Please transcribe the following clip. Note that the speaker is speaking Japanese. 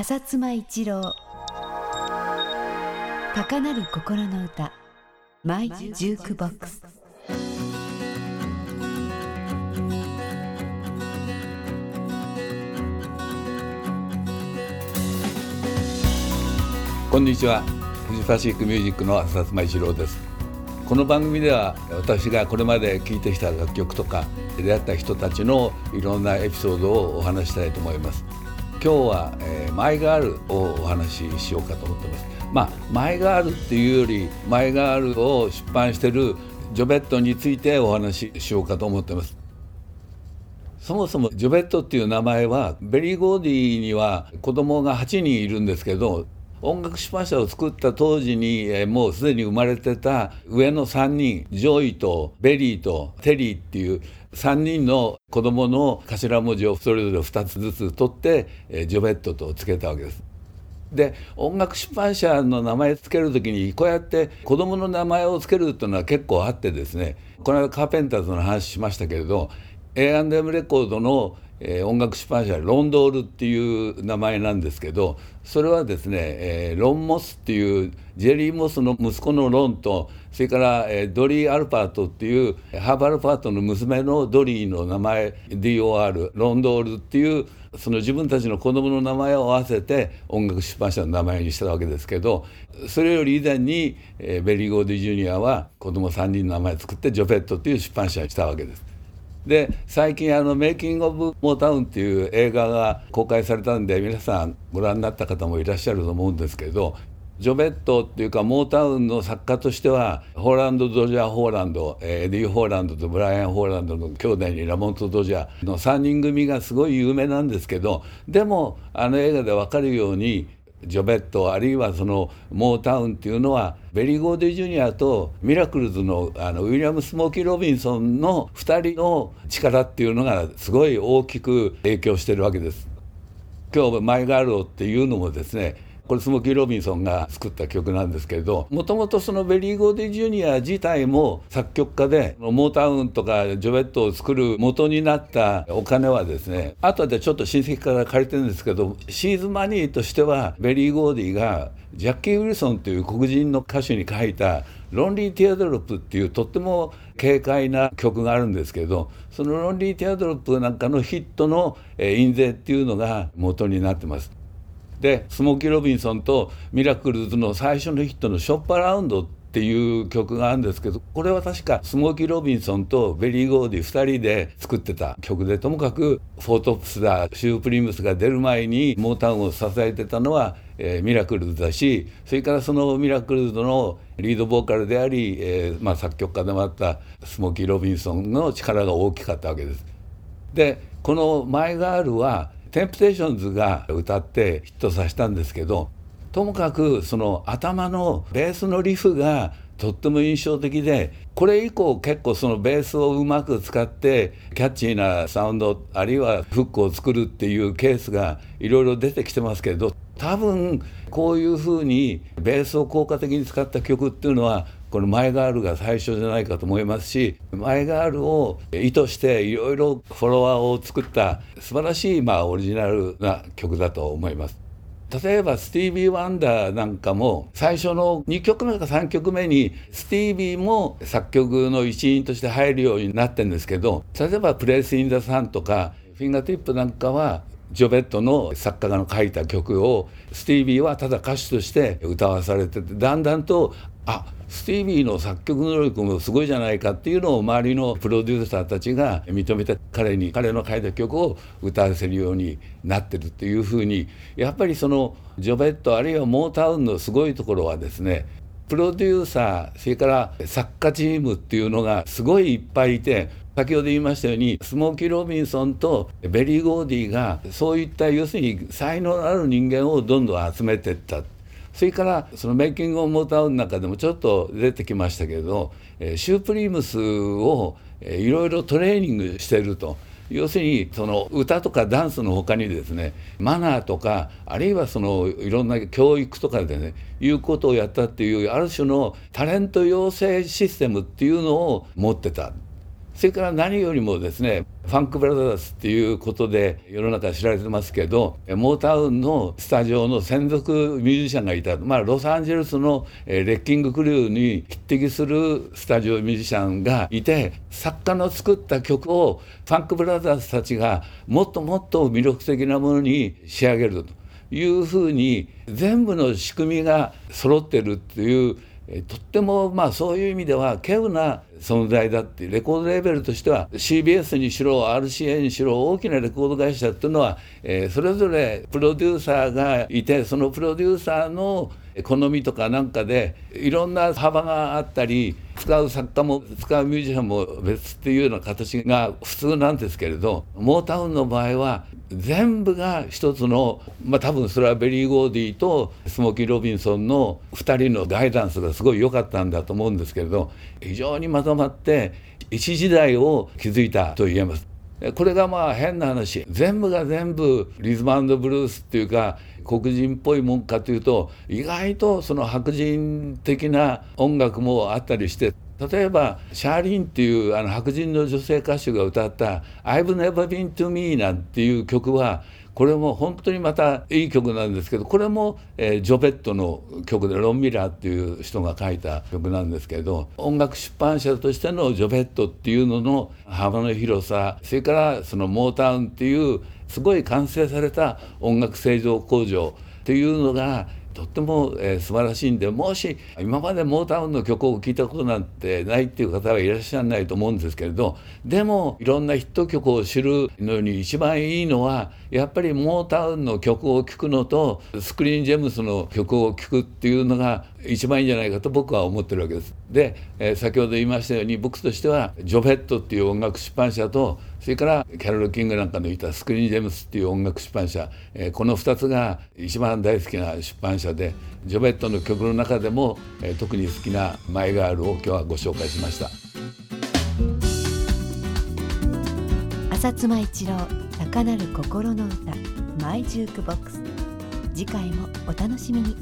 浅妻一郎。高鳴る心の歌。マイジュークボックス。こんにちは。フジファシックミュージックの浅妻一郎です。この番組では私がこれまで聴いてきた楽曲とか出会った人たちのいろんなエピソードをお話したいと思います。今日は、えー、マイガールをお話ししようかと思ってます。まあマイガールっていうよりマイガールを出版してるジョベットについてお話ししようかと思ってます。そもそもジョベットっていう名前はベリー・ゴーディには子供が8人いるんですけど音楽出版社を作った当時に、もうすでに生まれてた上の3人ジョイとベリーとテリーっていう3人の子供の頭文字をそれぞれ2つずつ取って、ジョベットとつけたわけです。で音楽出版社の名前つける時にこうやって子供の名前をつけるっていうのは結構あってですねこの間カーペンターズの話しましたけれど A&M レコードのえー、音楽出版社ロンドールっていう名前なんですけどそれはですね、えー、ロン・モスっていうジェリー・モスの息子のロンとそれから、えー、ドリー・アルパートっていうハーバルパートの娘のドリーの名前 DOR ロンドールっていうその自分たちの子供の名前を合わせて音楽出版社の名前にしたわけですけどそれより以前に、えー、ベリー・ゴーディ・ジュニアは子供3人の名前を使ってジョベットっていう出版社にしたわけです。で最近あの「メイキング・オブ・モータウン」っていう映画が公開されたんで皆さんご覧になった方もいらっしゃると思うんですけどジョベットっていうかモータウンの作家としてはホーランド・ドジャー・ホーランドエディ・ホーランドとブライアン・ホーランドの兄弟にラモント・ドジャーの3人組がすごい有名なんですけどでもあの映画で分かるようにジョベットあるいはそのモータウンっていうのはベリー・ゴーディ・ジュニアとミラクルズのあのウィリアム・スモーキー・ロビンソンの2人の力っていうのがすごい大きく影響してるわけです。今日「マイ・ガール」っていうのもですねこれスモーキー・ロビンソンが作った曲なんですけれどもともとそのベリー・ゴーディ・ジュニア自体も作曲家でモータウンとかジョベットを作る元になったお金はですね後でちょっと親戚から借りてるんですけど seed money としてはベリー・ゴーディがジャッキー・ウィルソンという黒人の歌手に書いた「ロンリー・ティアドロップ」っていうとっても軽快な曲があるんですけどその「ロンリー・ティアドロップ」なんかのヒットの印税っていうのが元になってます。でスモーキー・ロビンソンとミラクルズの最初のヒットの「ショッパーラウンド」っていう曲があるんですけどこれは確かスモーキー・ロビンソンとベリー・ゴーディ2人で作ってた曲でともかくフォートップスだシュープリムスが出る前にモータウンを支えてたのは、えー、ミラクルズだしそれからそのミラクルズのリードボーカルであり、えーまあ、作曲家でもあったスモーキー・ロビンソンの力が大きかったわけです。でこの「マイ・ガール」はテンプテーションズが歌ってヒットさせたんですけどともかくその頭のベースのリフがとっても印象的でこれ以降結構そのベースをうまく使ってキャッチーなサウンドあるいはフックを作るっていうケースがいろいろ出てきてますけど多分こういうふうにベースを効果的に使った曲っていうのはこのマイガールが最初じゃないかと思いますしマイガールを意図していろいろフォロワーを作った素晴らしいまあオリジナルな曲だと思います。例えばスティービー・ワンダーなんかも最初の2曲目か3曲目にスティービーも作曲の一員として入るようになってるんですけど例えば「プレイス・イン・ザ・サン」とか「フィンガーティップ」なんかはジョベットの作家が書いた曲をスティービーはただ歌手として歌わされててだんだんとあスティービーの作曲能力もすごいじゃないかっていうのを周りのプロデューサーたちが認めて彼に彼の書いた曲を歌わせるようになってるっていうふうにやっぱりそのジョベットあるいはモータウンのすごいところはですねプロデューサーそれから作家チームっていうのがすごいいっぱいいて先ほど言いましたようにスモーキー・ロビンソンとベリー・ゴーディがそういった要するに才能のある人間をどんどん集めていった。それからそのメイキング・オブ・モータウンの中でもちょっと出てきましたけれどシュープリームスをいろいろトレーニングしてると。要するにその歌とかダンスのほかにですねマナーとかあるいはそのいろんな教育とかでねいうことをやったっていうある種のタレント養成システムっていうのを持ってた。それから何よりもですねファンクブラザーズっていうことで世の中知られてますけどモータウンのスタジオの専属ミュージシャンがいた、まあ、ロサンゼルスのレッキングクルーに匹敵するスタジオミュージシャンがいて作家の作った曲をファンクブラザーズたちがもっともっと魅力的なものに仕上げるというふうに全部の仕組みが揃ってるっていうとってもまあそういう意味では稀有な存在だってレコードレーベルとしては CBS にしろ RCA にしろ大きなレコード会社っていうのは、え、それぞれプロデューサーがいてそのプロデューサーの好みとかなんかでいろんな幅があったり使う作家も使うミュージシャンも別っていうような形が普通なんですけれどモータウンの場合は全部が一つのまあ多分それはベリー・ゴーディーとスモーキー・ロビンソンの2人のガイダンスがすごい良かったんだと思うんですけれど非常にまとまって一時代を築いたと言えます。これがまあ変な話全部が全部リズムブルースっていうか黒人っぽいもんかというと意外とその白人的な音楽もあったりして例えばシャーリンっていうあの白人の女性歌手が歌った「I've Never Been to Me」なんていう曲はこれも本当にまたいい曲なんですけどこれも、えー、ジョベットの曲でロン・ミラーっていう人が書いた曲なんですけど音楽出版社としてのジョベットっていうのの幅の広さそれからそのモータウンっていうすごい完成された音楽製造工場っていうのがとっても、えー、素晴らしいんでもし今までモータウンの曲を聴いたことなんてないっていう方はいらっしゃらないと思うんですけれどでもいろんなヒット曲を知るのに一番いいのはやっぱりモータウンの曲を聴くのとスクリーンジェムスの曲を聴くっていうのが一番いいんじゃないかと僕は思ってるわけです。で、えー、先ほど言いましたように僕としてはジョフェットっていう音楽出版社とそれからキャロル・キングなんかの言ったスクリーン・ジェームスっていう音楽出版社、えー、この2つが一番大好きな出版社でジョベットの曲の中でも、えー、特に好きな「マイガール」を今日はご紹介しました。浅妻一郎高鳴る心の歌マイジュークボックス。次回もお楽しみに。